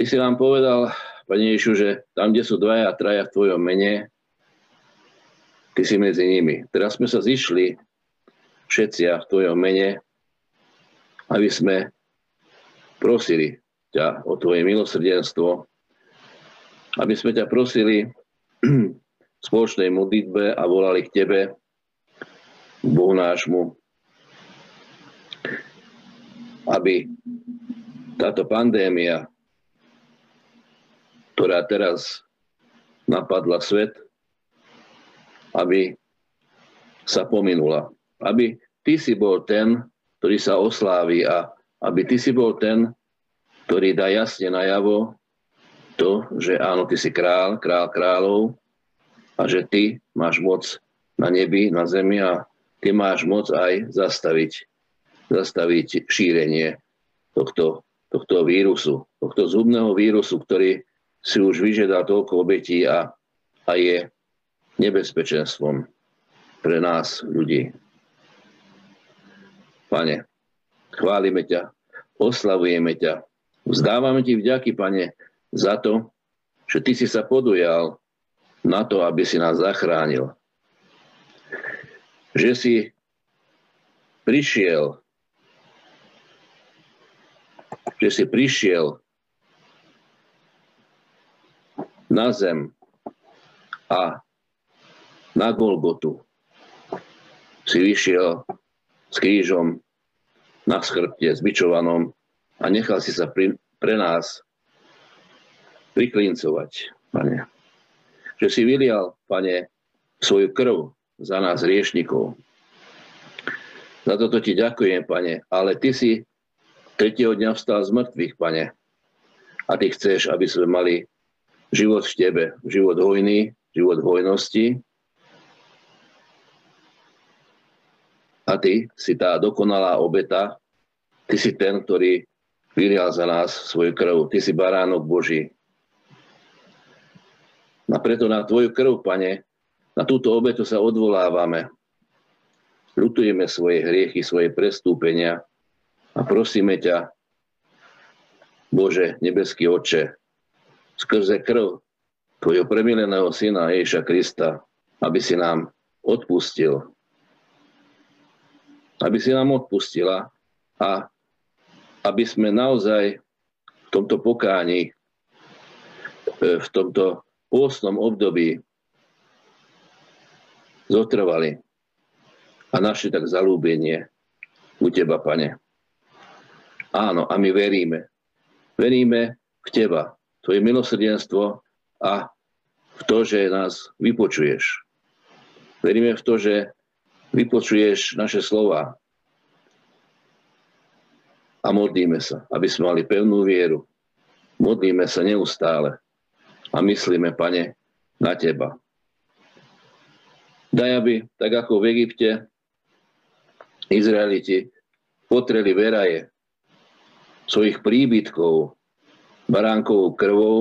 Ty si nám povedal, Pane Ježišu, že tam, kde sú dvaja a traja v Tvojom mene, Ty si medzi nimi. Teraz sme sa zišli všetci v Tvojom mene, aby sme prosili ťa o Tvoje milosrdenstvo, aby sme ťa prosili v spoločnej modlitbe a volali k Tebe, Bohu nášmu, aby táto pandémia, ktorá teraz napadla svet, aby sa pominula. Aby ty si bol ten, ktorý sa oslávi a aby ty si bol ten, ktorý dá jasne najavo to, že áno, ty si král, král kráľov a že ty máš moc na nebi, na zemi a ty máš moc aj zastaviť, zastaviť šírenie tohto tohto vírusu, tohto zhubného vírusu, ktorý si už vyžiadal toľko obetí a, a je nebezpečenstvom pre nás ľudí. Pane, chválime ťa, oslavujeme ťa, vzdávame ti vďaky, Pane, za to, že Ty si sa podujal na to, aby si nás zachránil. Že si prišiel že si prišiel na zem a na Golgotu si vyšiel s krížom na schrbte, zbičovanom a nechal si sa pri, pre nás priklincovať, pane. Že si vylial, pane, svoju krv za nás riešnikov. Za toto ti ďakujem, pane, ale ty si tretieho dňa vstal z mŕtvych, pane. A ty chceš, aby sme mali život v tebe, život hojný, život hojnosti. A ty si tá dokonalá obeta, ty si ten, ktorý vyrial za nás svoju krv. Ty si baránok Boží. A preto na tvoju krv, pane, na túto obetu sa odvolávame. Ľutujeme svoje hriechy, svoje prestúpenia a prosíme ťa, Bože, nebeský Oče, skrze krv Tvojho premileného Syna Ježiša Krista, aby si nám odpustil. Aby si nám odpustila a aby sme naozaj v tomto pokáni, e, v tomto pôstnom období zotrvali a našli tak zalúbenie u Teba, Pane. Áno, a my veríme. Veríme v Teba, Tvoje milosrdenstvo a v to, že nás vypočuješ. Veríme v to, že vypočuješ naše slova a modlíme sa, aby sme mali pevnú vieru. Modlíme sa neustále a myslíme, Pane, na Teba. Daj, aby, tak ako v Egypte, Izraeliti potreli veraje, svojich príbytkov baránkovou krvou,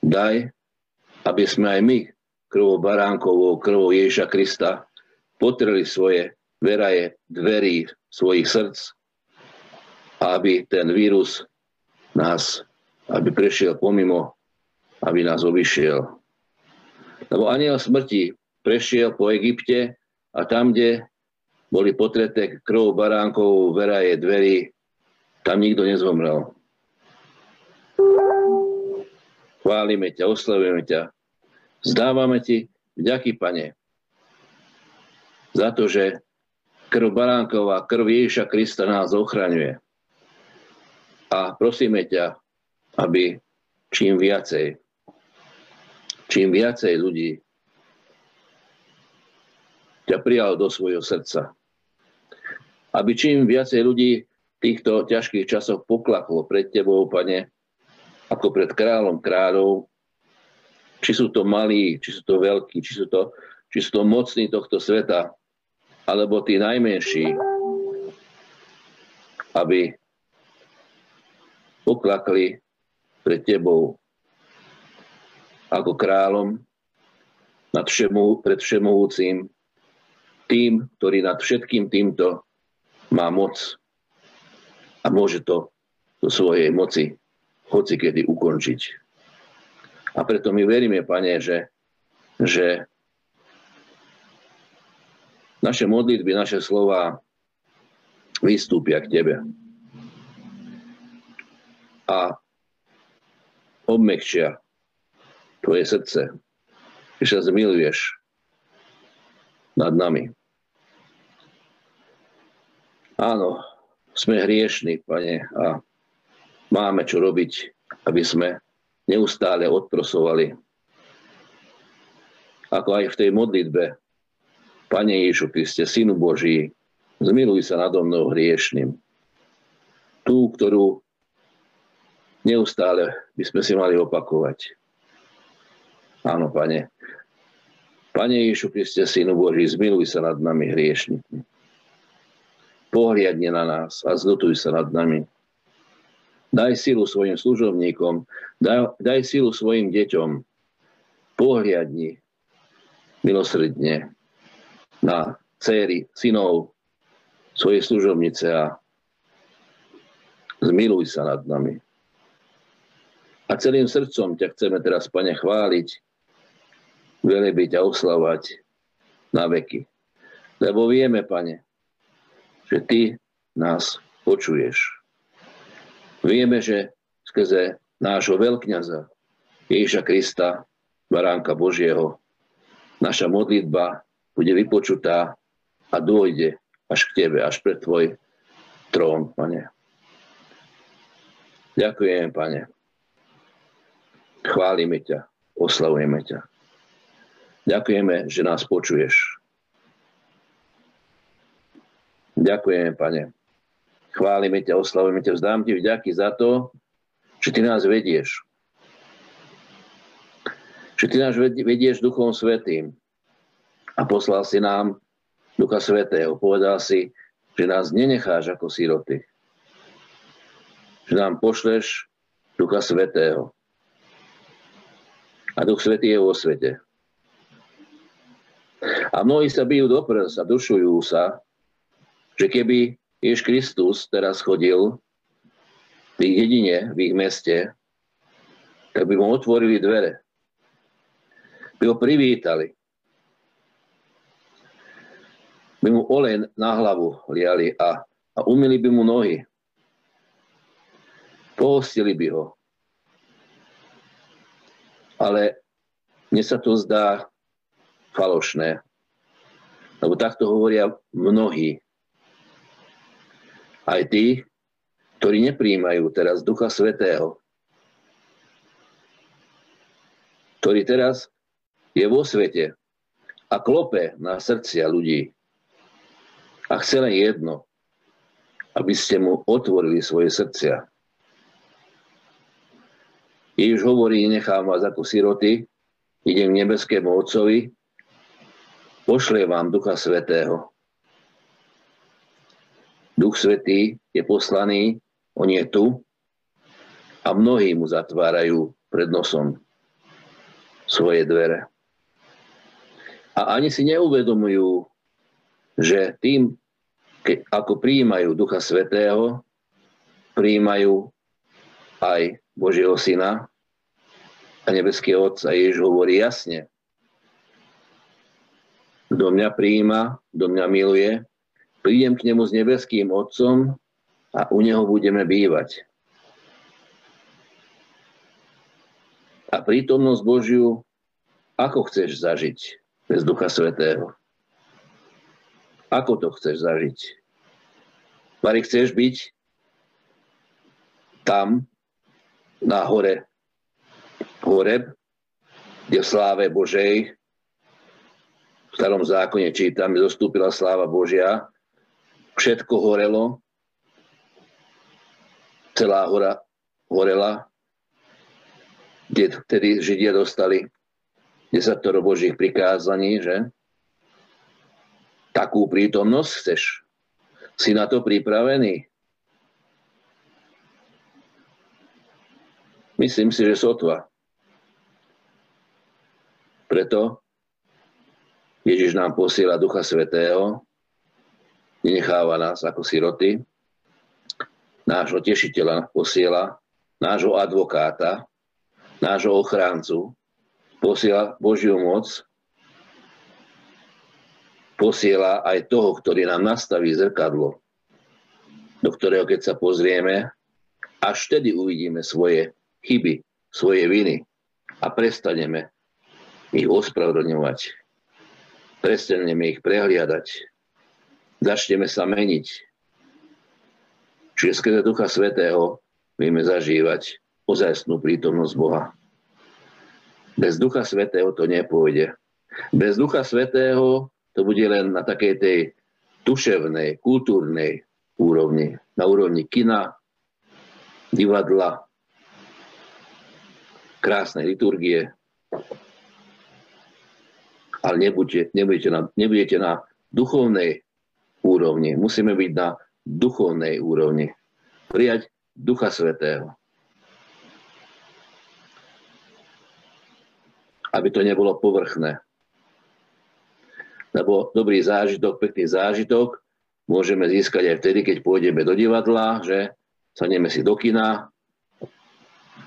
daj, aby sme aj my krvou baránkovou, krvou Ježiša Krista potreli svoje veraje dverí svojich srdc aby ten vírus nás, aby prešiel pomimo, aby nás obišiel. Lebo aniel smrti prešiel po Egypte a tam, kde boli potreté krvou baránkovou veraje dverí, tam nikto nezomrel. Chválime ťa, oslavujeme ťa. Zdávame ti vďaky, Pane, za to, že krv Baránková, krv Ježiša Krista nás ochraňuje. A prosíme ťa, aby čím viacej, čím viacej ľudí ťa prijal do svojho srdca. Aby čím viacej ľudí týchto ťažkých časoch poklaklo pred Tebou, Pane, ako pred kráľom kráľov, či sú to malí, či sú to veľkí, či sú to, či sú to mocní tohto sveta, alebo tí najmenší, aby poklakli pred Tebou ako kráľom nad všemu, pred všemohúcim, tým, ktorý nad všetkým týmto má moc a môže to do svojej moci hoci kedy ukončiť. A preto my veríme, Pane, že, že naše modlitby, naše slova vystúpia k Tebe. A obmekčia Tvoje srdce, že sa zmiluješ nad nami. Áno, sme hriešni, Pane, a máme čo robiť, aby sme neustále odprosovali. Ako aj v tej modlitbe, Pane Ježišu Kriste, Synu Boží, zmiluj sa nado mnou hriešným. Tú, ktorú neustále by sme si mali opakovať. Áno, Pane. Pane Ježišu Kriste, Synu Boží, zmiluj sa nad nami hriešnými. Pohliadne na nás a zlutuj sa nad nami. Daj silu svojim služobníkom, daj, daj silu svojim deťom. Pohliadni milosrdne na céry, synov, svojej služobnice a zmiluj sa nad nami. A celým srdcom ťa chceme teraz, Pane, chváliť, velebiť a oslavať na veky. Lebo vieme, Pane, že Ty nás počuješ. Vieme, že skrze nášho veľkňaza Ježiša Krista, Baránka Božieho, naša modlitba bude vypočutá a dôjde až k Tebe, až pred Tvoj trón, Pane. Ďakujem, Pane. Chválime ťa, oslavujeme ťa. Ďakujeme, že nás počuješ. Ďakujeme, Pane. Chválime ťa, oslavujeme ťa, vzdám ti vďaky za to, že ty nás vedieš. Že ty nás vedieš Duchom Svetým. A poslal si nám Ducha Svetého. Povedal si, že nás nenecháš ako síroty. Že nám pošleš Ducha Svetého. A Duch Svetý je vo svete. A mnohí sa bijú do prsa, dušujú sa, že keby Jež Kristus teraz chodil v ich jedine, v ich meste, tak by mu otvorili dvere. By ho privítali. By mu olej na hlavu liali a, a umili by mu nohy. Pohostili by ho. Ale mne sa to zdá falošné. Lebo takto hovoria mnohí aj tí, ktorí nepríjmajú teraz Ducha Svetého, ktorý teraz je vo svete a klope na srdcia ľudí a chce len jedno, aby ste mu otvorili svoje srdcia. Ježiš hovorí, nechám vás ako siroty, idem nebeskému Otcovi, pošle vám Ducha Svetého. Duch Svetý je poslaný, on je tu a mnohí mu zatvárajú pred nosom svoje dvere. A ani si neuvedomujú, že tým, ke, ako prijímajú Ducha Svetého, prijímajú aj Božieho Syna a nebeský Otca. Ježiš hovorí jasne, kto mňa prijíma, kto mňa miluje, prídem k nemu s nebeským Otcom a u neho budeme bývať. A prítomnosť Božiu, ako chceš zažiť bez Ducha Svetého? Ako to chceš zažiť? Mari, chceš byť tam, na hore, Horeb, kde v sláve Božej, v starom zákone čítam, zostúpila sláva Božia všetko horelo, celá hora horela, kde vtedy Židia dostali desatoro Božích prikázaní, že? Takú prítomnosť chceš? Si na to pripravený? Myslím si, že sotva. Preto Ježiš nám posiela Ducha Svetého, nenecháva nás ako siroty. Nášho tešiteľa posiela nášho advokáta, nášho ochráncu, posiela Božiu moc, posiela aj toho, ktorý nám nastaví zrkadlo, do ktorého keď sa pozrieme, až vtedy uvidíme svoje chyby, svoje viny a prestaneme ich ospravedlňovať. Prestaneme ich prehliadať. Začneme sa meniť. Čiže skrze Ducha Svetého vieme zažívať ozajstnú prítomnosť Boha. Bez Ducha Svetého to nepôjde. Bez Ducha Svetého to bude len na takej tej duševnej, kultúrnej úrovni. Na úrovni kina, divadla, krásnej liturgie. Ale nebudete, nebudete, na, nebudete na duchovnej úrovni. Musíme byť na duchovnej úrovni. Prijať Ducha Svetého. Aby to nebolo povrchné. Lebo dobrý zážitok, pekný zážitok môžeme získať aj vtedy, keď pôjdeme do divadla, že sadneme si do kina,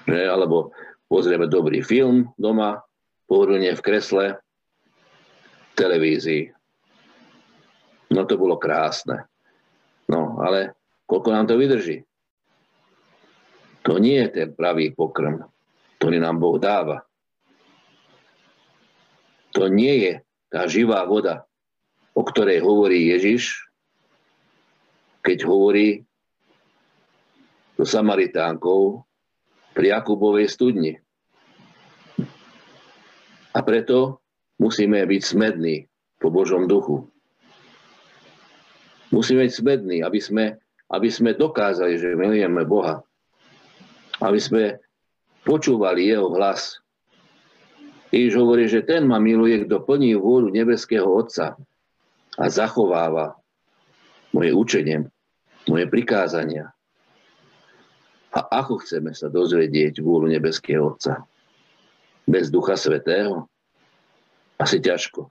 že, alebo pozrieme dobrý film doma, pohodlne v kresle, v televízii. No to bolo krásne. No, ale koľko nám to vydrží? To nie je ten pravý pokrm, ktorý nám Boh dáva. To nie je tá živá voda, o ktorej hovorí Ježiš, keď hovorí so Samaritánkou pri Jakubovej studni. A preto musíme byť smední po Božom duchu. Musíme byť smední, aby sme, aby sme dokázali, že milujeme Boha. Aby sme počúvali Jeho hlas. Ježiš hovorí, že ten ma miluje, kto plní vôľu nebeského Otca a zachováva moje učenie, moje prikázania. A ako chceme sa dozvedieť vôľu nebeského Otca? Bez Ducha Svetého? Asi ťažko.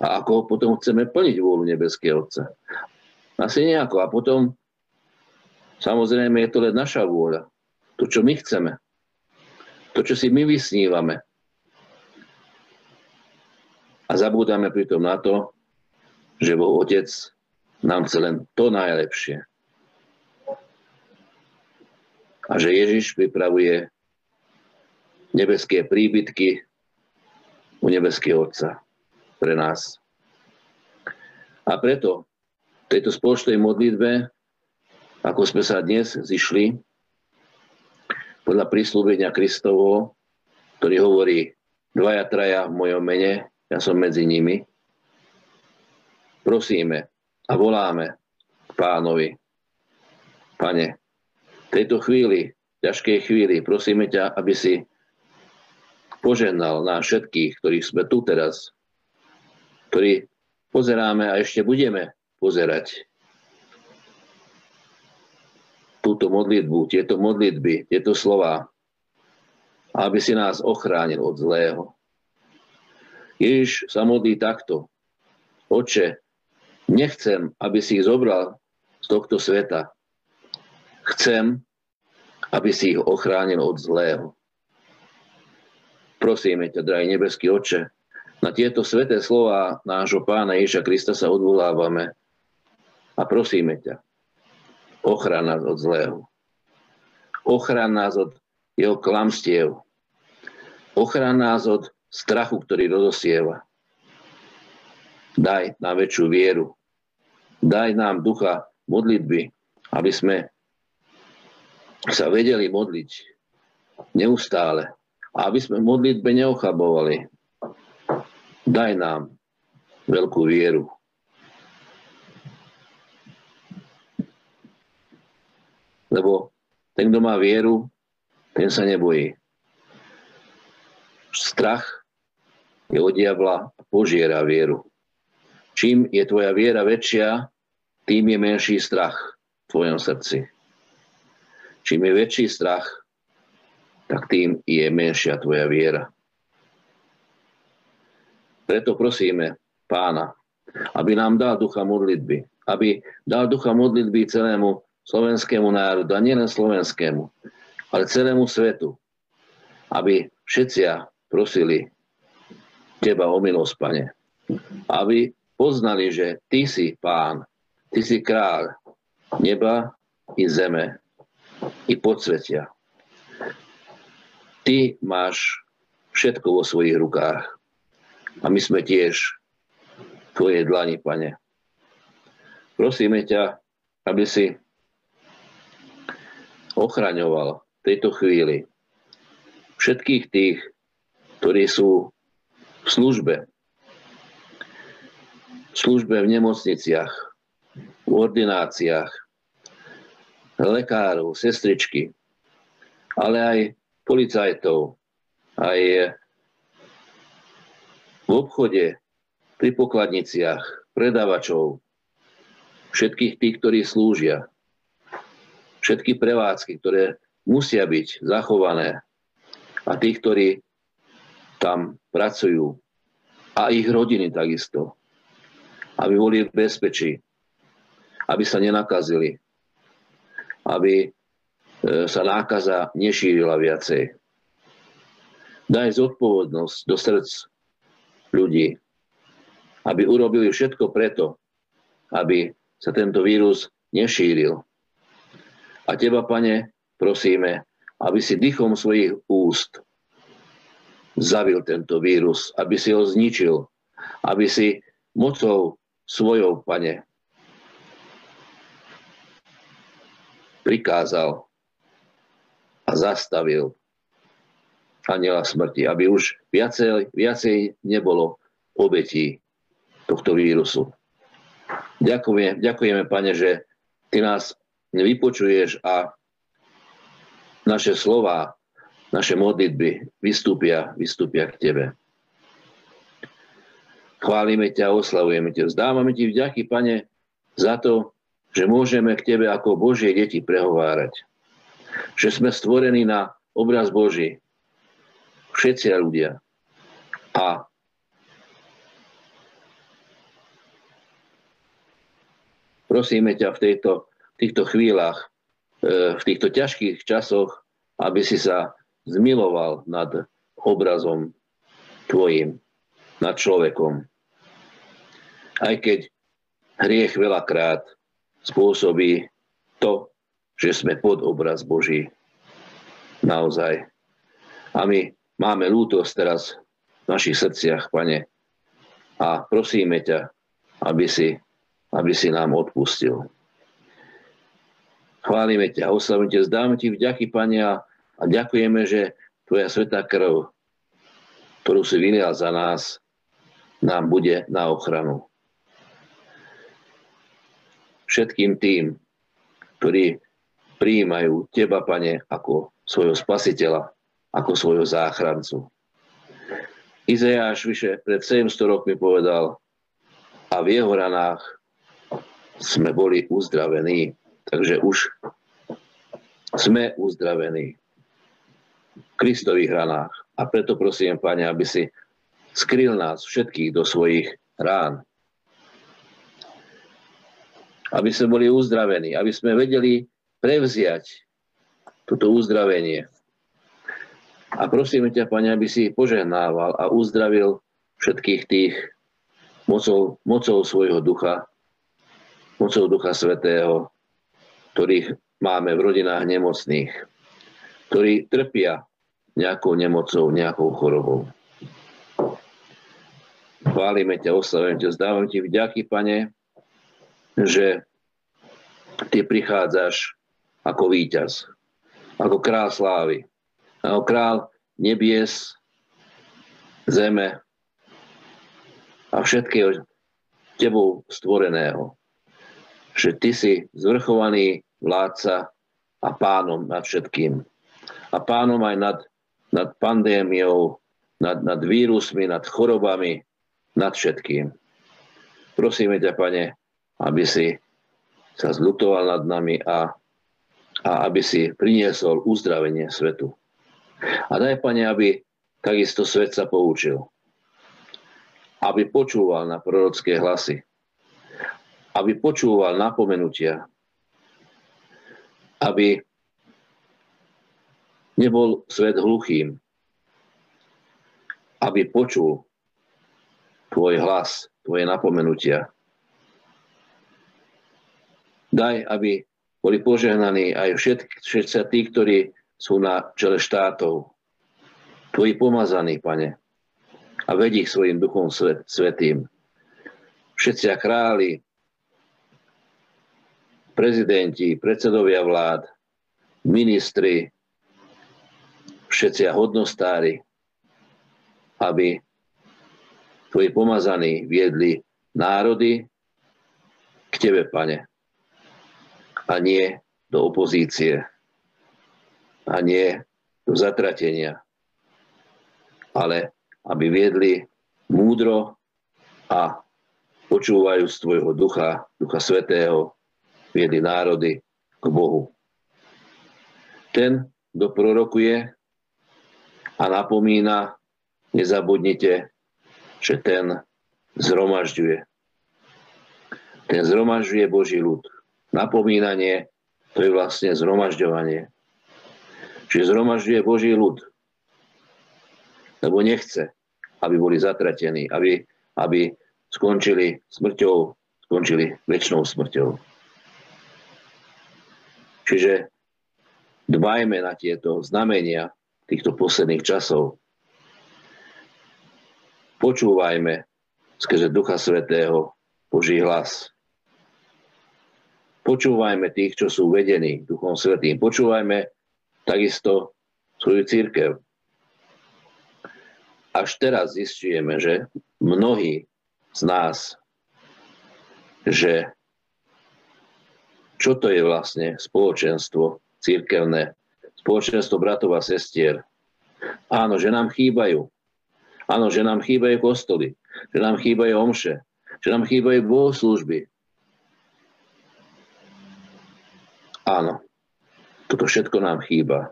A ako potom chceme plniť vôľu nebeského Otca? Asi nejako. A potom, samozrejme, je to len naša vôľa. To, čo my chceme. To, čo si my vysnívame. A zabúdame pritom na to, že Boh Otec nám chce len to najlepšie a že Ježiš pripravuje nebeské príbytky u nebeského Otca pre nás. A preto v tejto spoločnej modlitbe, ako sme sa dnes zišli, podľa prísľubenia Kristovo, ktorý hovorí dvaja, traja v mojom mene, ja som medzi nimi, prosíme a voláme k pánovi. Pane, tejto chvíli, ťažkej chvíli, prosíme ťa, aby si požehnal nás všetkých, ktorí sme tu teraz, ktorí pozeráme a ešte budeme pozerať túto modlitbu, tieto modlitby, tieto slova, aby si nás ochránil od zlého. Ježiš sa modlí takto. Oče, nechcem, aby si ich zobral z tohto sveta, Chcem, aby si ich ochránil od zlého. Prosíme ťa, drahý nebeský oče, na tieto sveté slova nášho pána Ježa Krista sa odvolávame a prosíme ťa, ochrán nás od zlého. Ochrán nás od jeho klamstiev. Ochrán nás od strachu, ktorý rozosieva. Daj nám väčšiu vieru. Daj nám ducha modlitby, aby sme sa vedeli modliť neustále. A aby sme modlitbe neochabovali, daj nám veľkú vieru. Lebo ten, kto má vieru, ten sa nebojí. Strach je od diabla a požiera vieru. Čím je tvoja viera väčšia, tým je menší strach v tvojom srdci. Čím je väčší strach, tak tým je menšia tvoja viera. Preto prosíme pána, aby nám dal ducha modlitby, aby dal ducha modlitby celému slovenskému národu, a nielen slovenskému, ale celému svetu, aby všetci prosili Teba o milosť, Pane. Aby poznali, že Ty si Pán, Ty si kráľ neba i zeme i podsvetia. Ty máš všetko vo svojich rukách. A my sme tiež Tvoje dlani, Pane. Prosíme ťa, aby si ochraňoval v tejto chvíli všetkých tých, ktorí sú v službe. V službe v nemocniciach, v ordináciách, lekárov, sestričky, ale aj policajtov, aj v obchode, pri pokladniciach, predavačov, všetkých tých, ktorí slúžia, všetky prevádzky, ktoré musia byť zachované a tí, ktorí tam pracujú a ich rodiny takisto, aby boli v bezpečí, aby sa nenakazili, aby e, sa nákaza nešírila viacej. Daj zodpovednosť do srdc ľudí, aby urobili všetko preto, aby sa tento vírus nešíril. A teba, pane, prosíme, aby si dychom svojich úst zavil tento vírus, aby si ho zničil, aby si mocou svojou, pane, prikázal a zastavil aniela smrti, aby už viacej, viacej nebolo obetí tohto vírusu. Ďakujeme, ďakujeme, Pane, že Ty nás vypočuješ a naše slova, naše modlitby vystúpia, vystúpia k Tebe. Chválime ťa, oslavujeme ťa. Zdávame ti vďaky, Pane, za to, že môžeme k Tebe ako Božie deti prehovárať. Že sme stvorení na obraz Boží. Všetci ľudia. A prosíme ťa v, tejto, týchto chvíľach, e, v týchto ťažkých časoch, aby si sa zmiloval nad obrazom tvojim, nad človekom. Aj keď hriech veľakrát spôsobí to, že sme pod obraz Boží. Naozaj. A my máme lútosť teraz v našich srdciach, Pane, a prosíme ťa, aby si aby si nám odpustil. Chválime ťa, oslavujeme ťa, zdáme ti vďaky, Pane, a, a ďakujeme, že Tvoja svetá krv, ktorú si vylial za nás, nám bude na ochranu. Všetkým tým, ktorí prijímajú Teba, Pane, ako svojho spasiteľa, ako svojho záchrancu. Izajáš vyše pred 700 rokmi povedal, a v jeho ranách sme boli uzdravení. Takže už sme uzdravení v Kristových ranách. A preto prosím, Pane, aby si skryl nás všetkých do svojich rán. Aby sme boli uzdravení, aby sme vedeli prevziať toto uzdravenie. A prosíme ťa, Pane, aby si požehnával a uzdravil všetkých tých mocou, mocou svojho ducha, mocou Ducha Svetého, ktorých máme v rodinách nemocných, ktorí trpia nejakou nemocou, nejakou chorobou. Chválime ťa, oslavujem ťa, zdávam ti vďaky, Pane, že ty prichádzaš ako víťaz, ako král slávy, král nebies, zeme a všetkého tebou stvoreného že ty si zvrchovaný vládca a pánom nad všetkým. A pánom aj nad, nad pandémiou, nad, nad vírusmi, nad chorobami, nad všetkým. Prosíme ťa, Pane, aby si sa zlutoval nad nami a, a aby si priniesol uzdravenie svetu. A daj, Pane, aby takisto svet sa poučil. Aby počúval na prorocké hlasy aby počúval napomenutia, aby nebol svet hluchým, aby počul tvoj hlas, tvoje napomenutia. Daj, aby boli požehnaní aj všetci, tí, ktorí sú na čele štátov. Tvoji pomazaní, pane. A vedí ich svojim duchom svet, svetým. Všetci králi, prezidenti, predsedovia vlád, ministri, všetci hodnostári, aby tvoji pomazaní viedli národy k tebe, pane. A nie do opozície. A nie do zatratenia. Ale aby viedli múdro a počúvajú z tvojho ducha, ducha svetého, viedli národy k Bohu. Ten, kto prorokuje a napomína, nezabudnite, že ten zhromažďuje. Ten zhromažďuje Boží ľud. Napomínanie to je vlastne zhromažďovanie. Čiže zhromažďuje Boží ľud. Lebo nechce, aby boli zatratení, aby, aby skončili smrťou, skončili väčšnou smrťou. Čiže dbajme na tieto znamenia týchto posledných časov, Počúvajme skrze Ducha Svetého Boží hlas. Počúvajme tých, čo sú vedení Duchom Svetým. Počúvajme takisto svoju církev. Až teraz zistujeme, že mnohí z nás, že čo to je vlastne spoločenstvo církevné, spoločenstvo bratov a sestier. Áno, že nám chýbajú Áno, že nám chýbajú kostoly, že nám chýbajú omše, že nám chýbajú bohoslúžby. Áno, toto všetko nám chýba.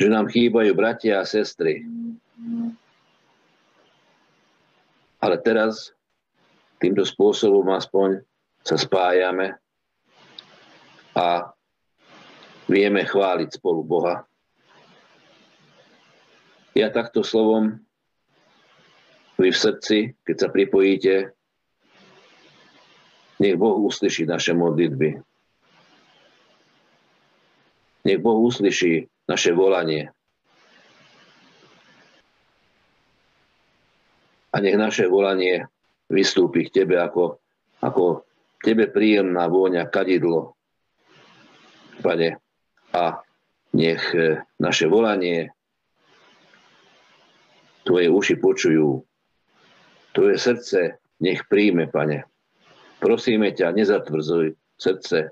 Že nám chýbajú bratia a sestry. Ale teraz týmto spôsobom aspoň sa spájame a vieme chváliť spolu Boha ja takto slovom vy v srdci, keď sa pripojíte, nech Boh uslyší naše modlitby. Nech Boh uslyší naše volanie. A nech naše volanie vystúpi k Tebe ako, ako Tebe príjemná vôňa kadidlo. Pane, a nech eh, naše volanie Tvoje uši počujú. Tvoje srdce nech príjme, Pane. Prosíme ťa, nezatvrdzuj srdce,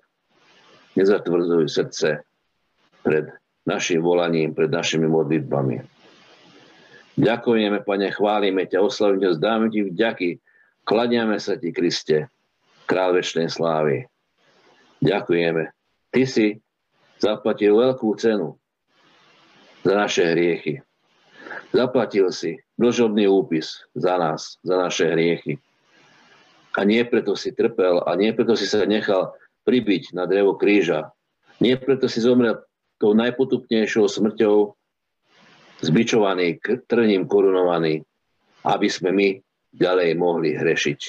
nezatvrdzuj srdce pred našim volaním, pred našimi modlitbami. Ďakujeme, Pane, chválime ťa, oslavíme ťa, zdáme ti vďaky, kladiame sa ti, Kriste, král väčšnej slávy. Ďakujeme. Ty si zaplatil veľkú cenu za naše hriechy. Zaplatil si dlžobný úpis za nás, za naše hriechy. A nie preto si trpel a nie preto si sa nechal pribiť na drevo kríža. Nie preto si zomrel tou najpotupnejšou smrťou zbičovaný, trním korunovaný, aby sme my ďalej mohli hrešiť.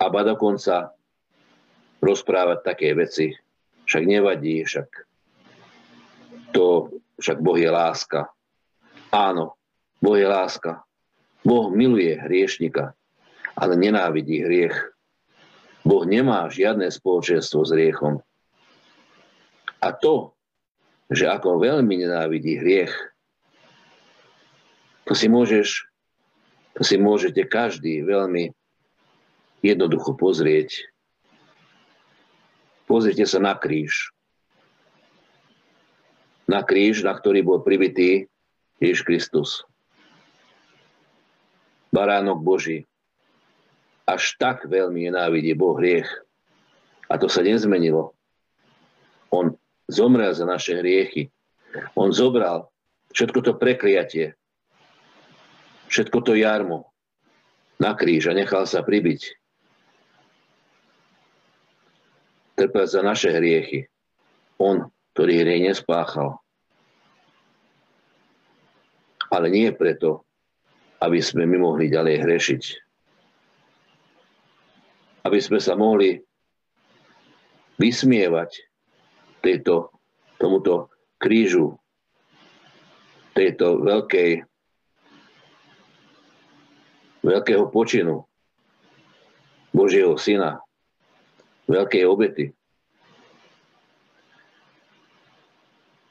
A ba dokonca rozprávať také veci. Však nevadí, však to však Boh je láska. Áno, Boh je láska. Boh miluje hriešnika, ale nenávidí hriech. Boh nemá žiadne spoločenstvo s hriechom. A to, že ako veľmi nenávidí hriech, to si môžeš, to si môžete každý veľmi jednoducho pozrieť. Pozrite sa na kríž na kríž, na ktorý bol pribitý Ježiš Kristus. Baránok Boží. Až tak veľmi nenávidí Boh hriech. A to sa nezmenilo. On zomrel za naše hriechy. On zobral všetko to prekliatie, všetko to jarmo na kríž a nechal sa pribiť. trpel za naše hriechy. On, ktorý hriech nespáchal. Ale nie preto, aby sme my mohli ďalej hrešiť. Aby sme sa mohli vysmievať tejto, tomuto krížu, tejto veľkej, veľkého počinu Božieho Syna, veľkej obety.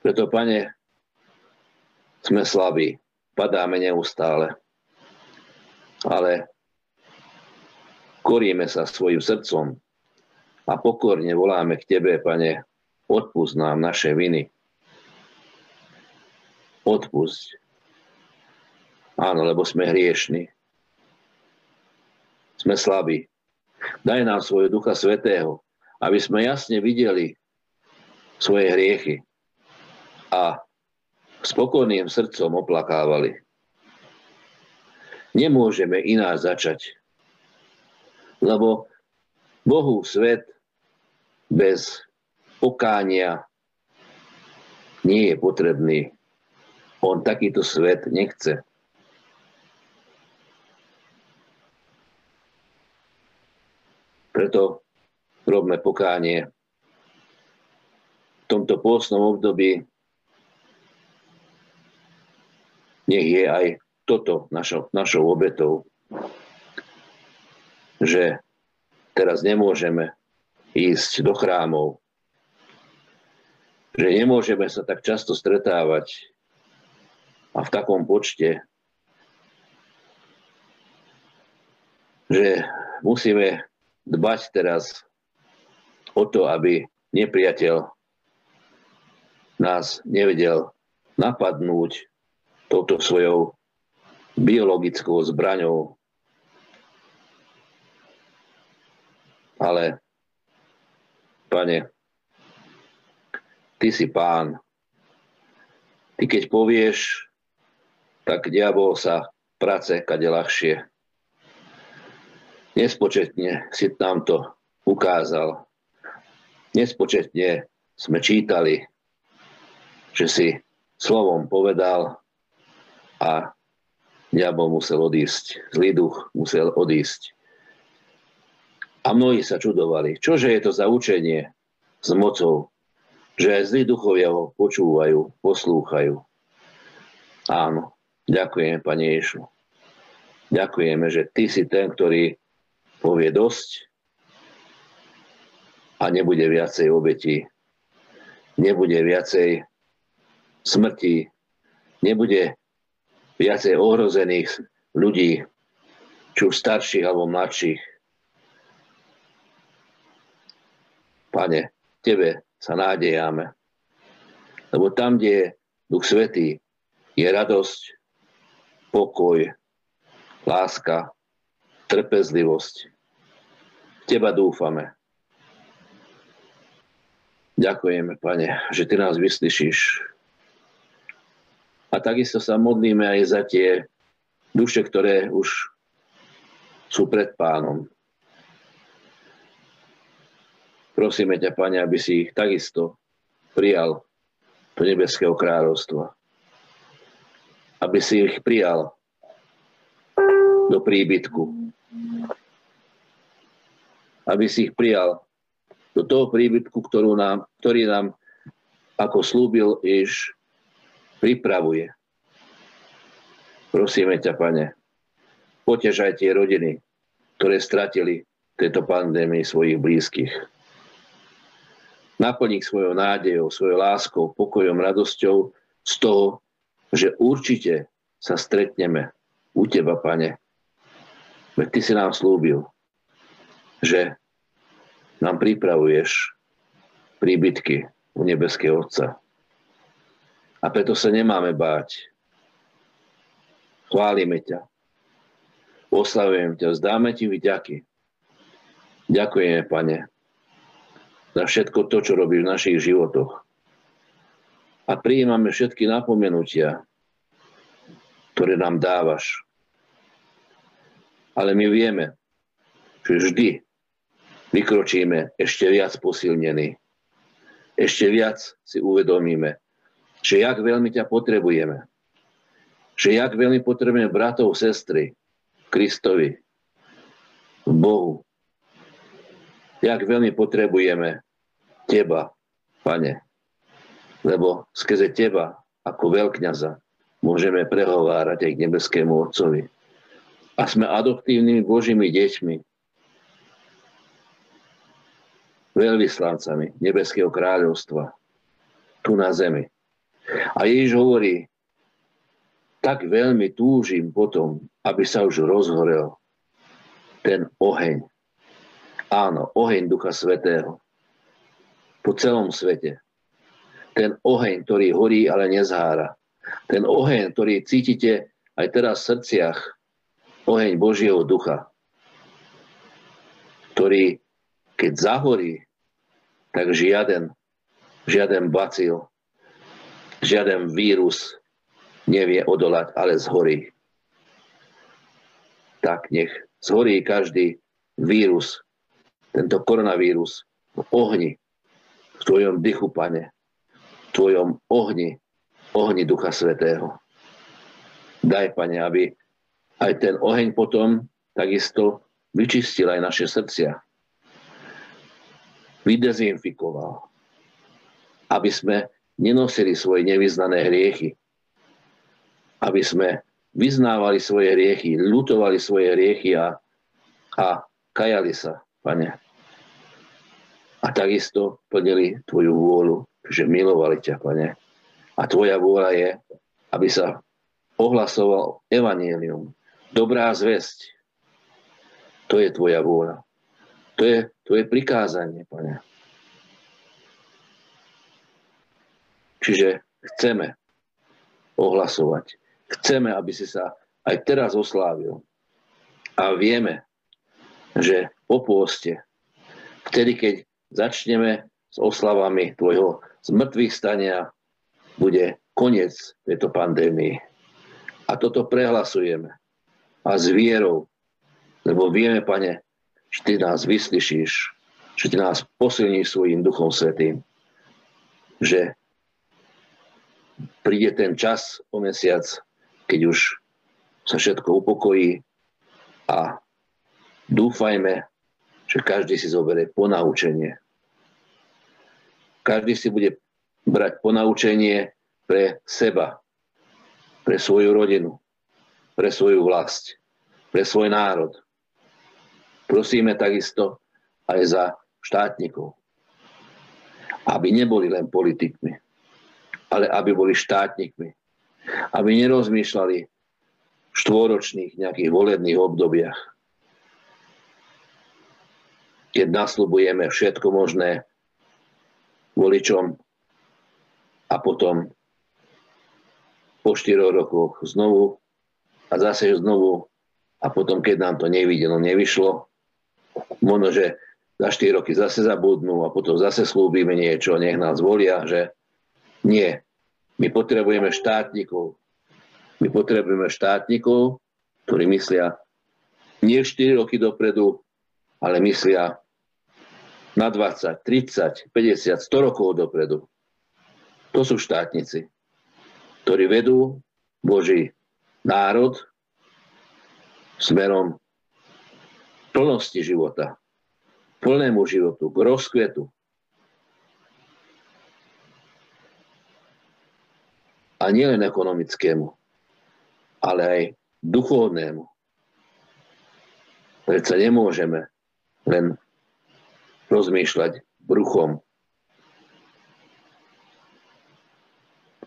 Preto, Pane, sme slabí, padáme neustále, ale koríme sa svojim srdcom a pokorne voláme k Tebe, Pane, odpust nám naše viny. Odpusť. Áno, lebo sme hriešni. Sme slabí. Daj nám svoje Ducha Svetého, aby sme jasne videli svoje hriechy a spokojným srdcom oplakávali. Nemôžeme iná začať, lebo Bohu svet bez pokánia nie je potrebný. On takýto svet nechce. Preto robme pokánie. V tomto pôstnom období nech je aj toto našou, našou obetou, že teraz nemôžeme ísť do chrámov, že nemôžeme sa tak často stretávať a v takom počte, že musíme dbať teraz o to, aby nepriateľ nás nevedel napadnúť touto svojou biologickou zbraňou. Ale, pane, ty si pán. Ty keď povieš, tak diabol sa prace kade ľahšie. Nespočetne si nám to ukázal. Nespočetne sme čítali, že si slovom povedal a diabol musel odísť. Zlý duch musel odísť. A mnohí sa čudovali, čože je to za učenie s mocou, že aj zlí duchovia ho počúvajú, poslúchajú. Áno, ďakujem, Pane Ješu. Ďakujeme, že Ty si ten, ktorý povie dosť a nebude viacej obetí, nebude viacej smrti, nebude viacej ohrozených ľudí, či už starších alebo mladších. Pane, Tebe sa nádejame. Lebo tam, kde je Duch Svetý, je radosť, pokoj, láska, trpezlivosť, Teba dúfame. Ďakujeme, Pane, že Ty nás vyslyšíš. A takisto sa modlíme aj za tie duše, ktoré už sú pred pánom. Prosíme ťa, Pane, aby si ich takisto prijal do nebeského kráľovstva. Aby si ich prijal do príbytku aby si ich prijal do toho príbytku, ktorú nám, ktorý nám, ako slúbil, Jež pripravuje. Prosíme ťa, Pane, potežaj tie rodiny, ktoré stratili tejto pandémii svojich blízkych. Naplň ich svojou nádejou, svojou láskou, pokojom, radosťou z toho, že určite sa stretneme u Teba, Pane. Veď Ty si nám slúbil, že nám pripravuješ príbytky u nebeského Otca. A preto sa nemáme báť. Chválime ťa. Oslavujem ťa, zdáme ti vďaky. Ďakujeme, Pane, za všetko to, čo robíš v našich životoch. A prijímame všetky napomenutia, ktoré nám dávaš. Ale my vieme, že vždy vykročíme ešte viac posilnení. Ešte viac si uvedomíme, že jak veľmi ťa potrebujeme. Že jak veľmi potrebujeme bratov, sestry, Kristovi, Bohu. Jak veľmi potrebujeme Teba, Pane. Lebo skrze Teba, ako veľkňaza, môžeme prehovárať aj k nebeskému Otcovi. A sme adoptívnymi Božími deťmi, veľvyslancami Nebeského kráľovstva tu na zemi. A Ježiš hovorí, tak veľmi túžim potom, aby sa už rozhorel ten oheň. Áno, oheň Ducha Svetého. Po celom svete. Ten oheň, ktorý horí, ale nezhára. Ten oheň, ktorý cítite aj teraz v srdciach. Oheň Božieho Ducha. Ktorý keď zahorí, tak žiaden, žiaden bacil, žiaden vírus nevie odolať, ale zhorí. Tak nech zhorí každý vírus, tento koronavírus v ohni, v tvojom dychu, pane, v tvojom ohni, ohni Ducha Svetého. Daj, pane, aby aj ten oheň potom takisto vyčistil aj naše srdcia vydezinfikoval. Aby sme nenosili svoje nevyznané hriechy. Aby sme vyznávali svoje hriechy, lutovali svoje hriechy a, a kajali sa, pane. A takisto plnili tvoju vôľu, že milovali ťa, pane. A tvoja vôľa je, aby sa ohlasoval evanielium, dobrá zväzť. To je tvoja vôľa. To je, to je prikázanie, pane. Čiže chceme ohlasovať. Chceme, aby si sa aj teraz oslávil. A vieme, že po pôste, vtedy, keď začneme s oslavami tvojho zmrtvých stania, bude koniec tejto pandémii. A toto prehlasujeme. A s vierou, lebo vieme, pane, že Ty nás vyslyšíš, že Ty nás posilníš svojim Duchom Svetým, že príde ten čas o mesiac, keď už sa všetko upokojí a dúfajme, že každý si zoberie ponaučenie. Každý si bude brať ponaučenie pre seba, pre svoju rodinu, pre svoju vlast, pre svoj národ, Prosíme takisto aj za štátnikov, aby neboli len politikmi, ale aby boli štátnikmi, aby nerozmýšľali v štvoročných nejakých volebných obdobiach, keď nasľubujeme všetko možné voličom a potom po 4 rokoch znovu a zase znovu a potom, keď nám to nevidelo, nevyšlo, možno, že za 4 roky zase zabudnú a potom zase slúbime niečo, nech nás volia, že nie. My potrebujeme štátnikov. My potrebujeme štátnikov, ktorí myslia nie 4 roky dopredu, ale myslia na 20, 30, 50, 100 rokov dopredu. To sú štátnici, ktorí vedú Boží národ smerom plnosti života, plnému životu, k rozkvetu. A nielen ekonomickému, ale aj duchovnému. Predsa nemôžeme len rozmýšľať bruchom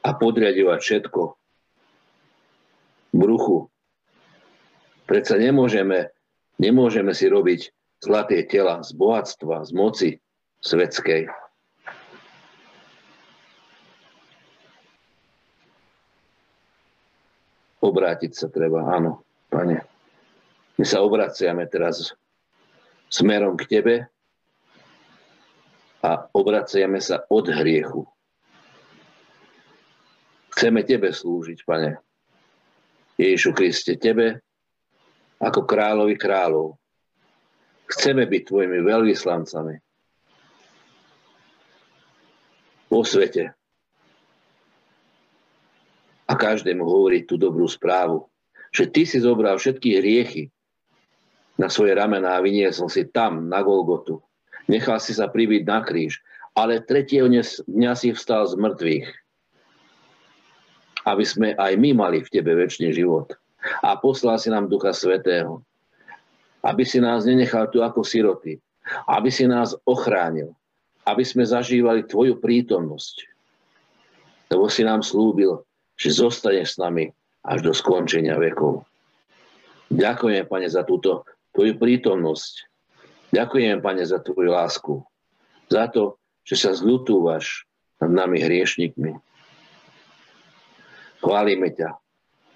a podriadovať všetko bruchu. Predsa nemôžeme Nemôžeme si robiť zlaté tela z bohatstva, z moci svetskej. Obrátiť sa treba, áno, pane. My sa obraciame teraz smerom k Tebe a obraciame sa od hriechu. Chceme Tebe slúžiť, Pane. Ježišu Kriste, Tebe ako kráľovi kráľov. Chceme byť tvojimi veľvyslancami po svete a každému hovoriť tú dobrú správu, že ty si zobral všetky hriechy na svoje ramená a vyniesol si tam, na Golgotu. Nechal si sa pribiť na kríž, ale tretieho dňa si vstal z mŕtvych, aby sme aj my mali v tebe väčší život. A poslal si nám Ducha Svetého, aby si nás nenechal tu ako siroty, aby si nás ochránil, aby sme zažívali Tvoju prítomnosť. Lebo si nám slúbil, že zostane s nami až do skončenia vekov. Ďakujem, Pane, za túto Tvoju prítomnosť. Ďakujem, Pane, za Tvoju lásku. Za to, že sa zľutúvaš nad nami hriešnikmi. Chválime ťa.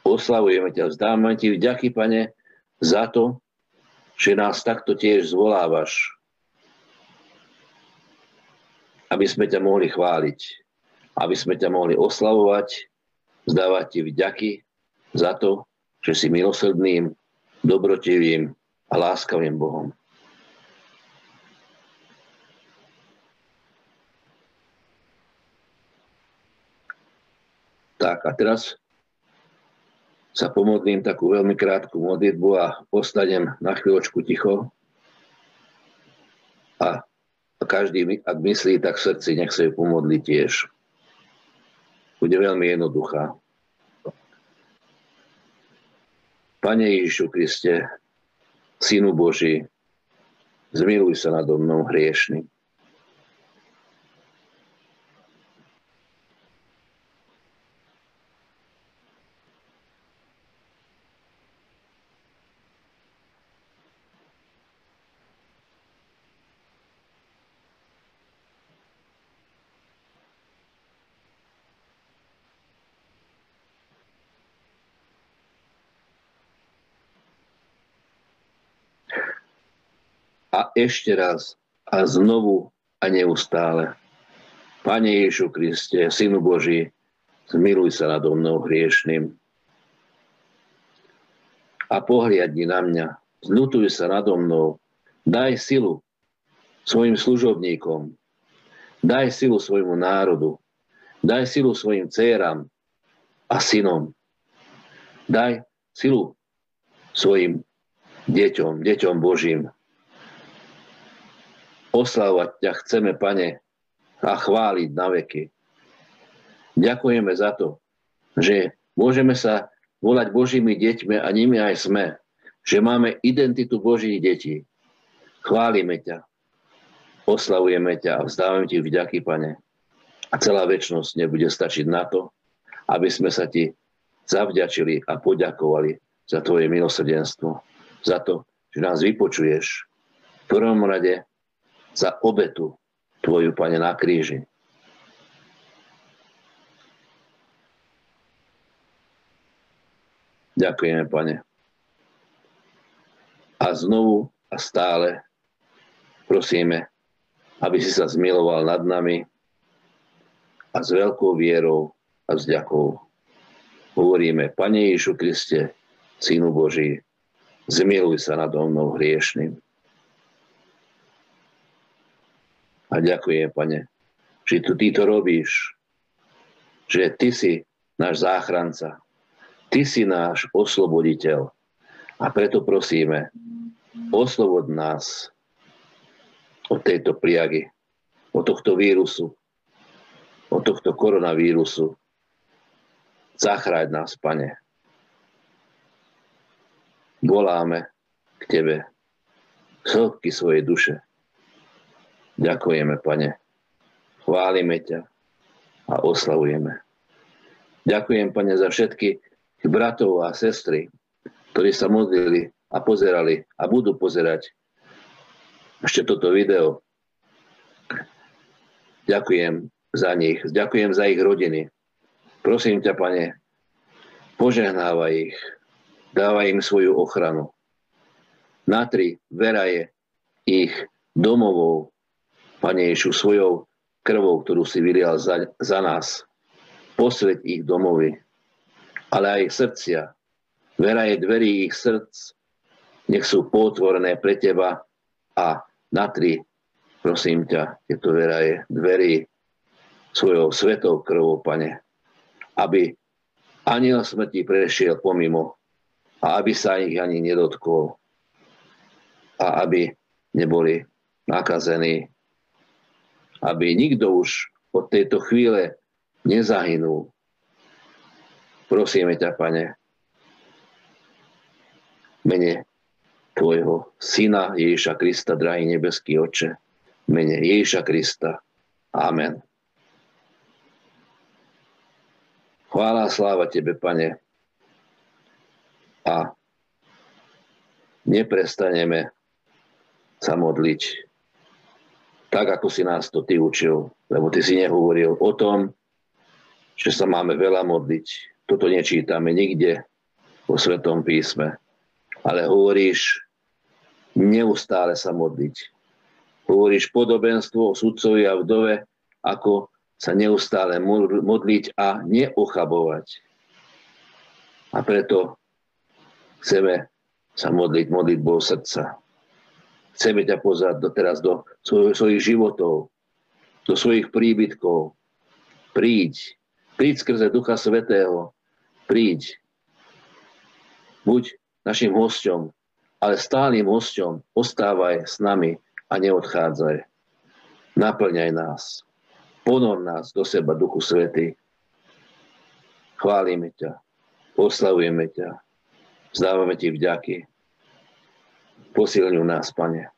Oslavujeme ťa. Vzdáme ti vďaky, Pane, za to, že nás takto tiež zvolávaš, aby sme ťa mohli chváliť, aby sme ťa mohli oslavovať, zdávať ti vďaky za to, že si milosrdným, dobrotivým a láskavým Bohom. Tak a teraz sa pomodlím takú veľmi krátku modlitbu a ostanem na chvíľočku ticho. A každý, ak myslí, tak v srdci nech sa ju pomodli tiež. Bude veľmi jednoduchá. Pane Ježišu Kriste, Synu Boží, zmiluj sa nado mnou hriešným. a ešte raz a znovu a neustále. Pane Ježišu Kriste, Synu Boží, zmiluj sa nado mnou hriešným a pohliadni na mňa, zľutuj sa nado mnou, daj silu svojim služobníkom, daj silu svojmu národu, daj silu svojim dcerám a synom, daj silu svojim deťom, deťom Božím, Oslavovať ťa chceme, Pane, a chváliť na veky. Ďakujeme za to, že môžeme sa volať Božími deťmi a nimi aj sme. Že máme identitu Božích detí. Chválime ťa. Oslavujeme ťa a vzdávame ti vďaky, Pane. A celá väčnosť nebude stačiť na to, aby sme sa ti zavďačili a poďakovali za tvoje milosrdenstvo. Za to, že nás vypočuješ. V prvom rade za obetu Tvoju, Pane, na kríži. Ďakujeme, Pane. A znovu a stále prosíme, aby si sa zmiloval nad nami a s veľkou vierou a vzďakou hovoríme, Pane Ježišu Kriste, Synu Boží, zmiluj sa nad mnou hriešným. A ďakujem, pane, že tu ty to robíš, že ty si náš záchranca, ty si náš osloboditeľ. A preto prosíme, oslobod nás od tejto pliagy, od tohto vírusu, od tohto koronavírusu. Zachráť nás, pane. Voláme k Tebe z svojej duše. Ďakujeme, Pane. Chválime ťa a oslavujeme. Ďakujem, Pane, za všetky bratov a sestry, ktorí sa modlili a pozerali a budú pozerať ešte toto video. Ďakujem za nich, ďakujem za ich rodiny. Prosím ťa, Pane, požehnávaj ich, dávaj im svoju ochranu. Natri veraje ich domovou, Pane Ježišu, svojou krvou, ktorú si vylial za, za nás. Posveď ich domovy, ale aj srdcia. Vera je dverí ich srdc, nech sú potvorené pre Teba A na tri, prosím ťa, tieto vera je dverí svojou svetou krvou, pane, aby aniel smrti prešiel pomimo a aby sa ich ani nedotkol a aby neboli nakazení, aby nikto už od tejto chvíle nezahynul. Prosíme ťa, pane, mene Tvojho Syna Ježiša Krista, drahý nebeský oče, mene Ježiša Krista. Amen. Chvála sláva Tebe, Pane. A neprestaneme sa modliť tak, ako si nás to Ty učil. Lebo Ty si nehovoril o tom, že sa máme veľa modliť. Toto nečítame nikde vo Svetom písme. Ale hovoríš neustále sa modliť. Hovoríš podobenstvo o sudcovi a vdove, ako sa neustále modliť a neochabovať. A preto chceme sa modliť modlitbou srdca. Chceme ťa pozrieť teraz do svojich životov, do svojich príbytkov. Príď. Príď skrze Ducha Svetého. Príď. Buď našim hosťom, ale stálym hosťom. Ostávaj s nami a neodchádzaj. Naplňaj nás. Ponor nás do seba, Duchu Svety. Chválime ťa, oslavujeme ťa, vzdávame ti vďaky. Posilňuj nás, Pane.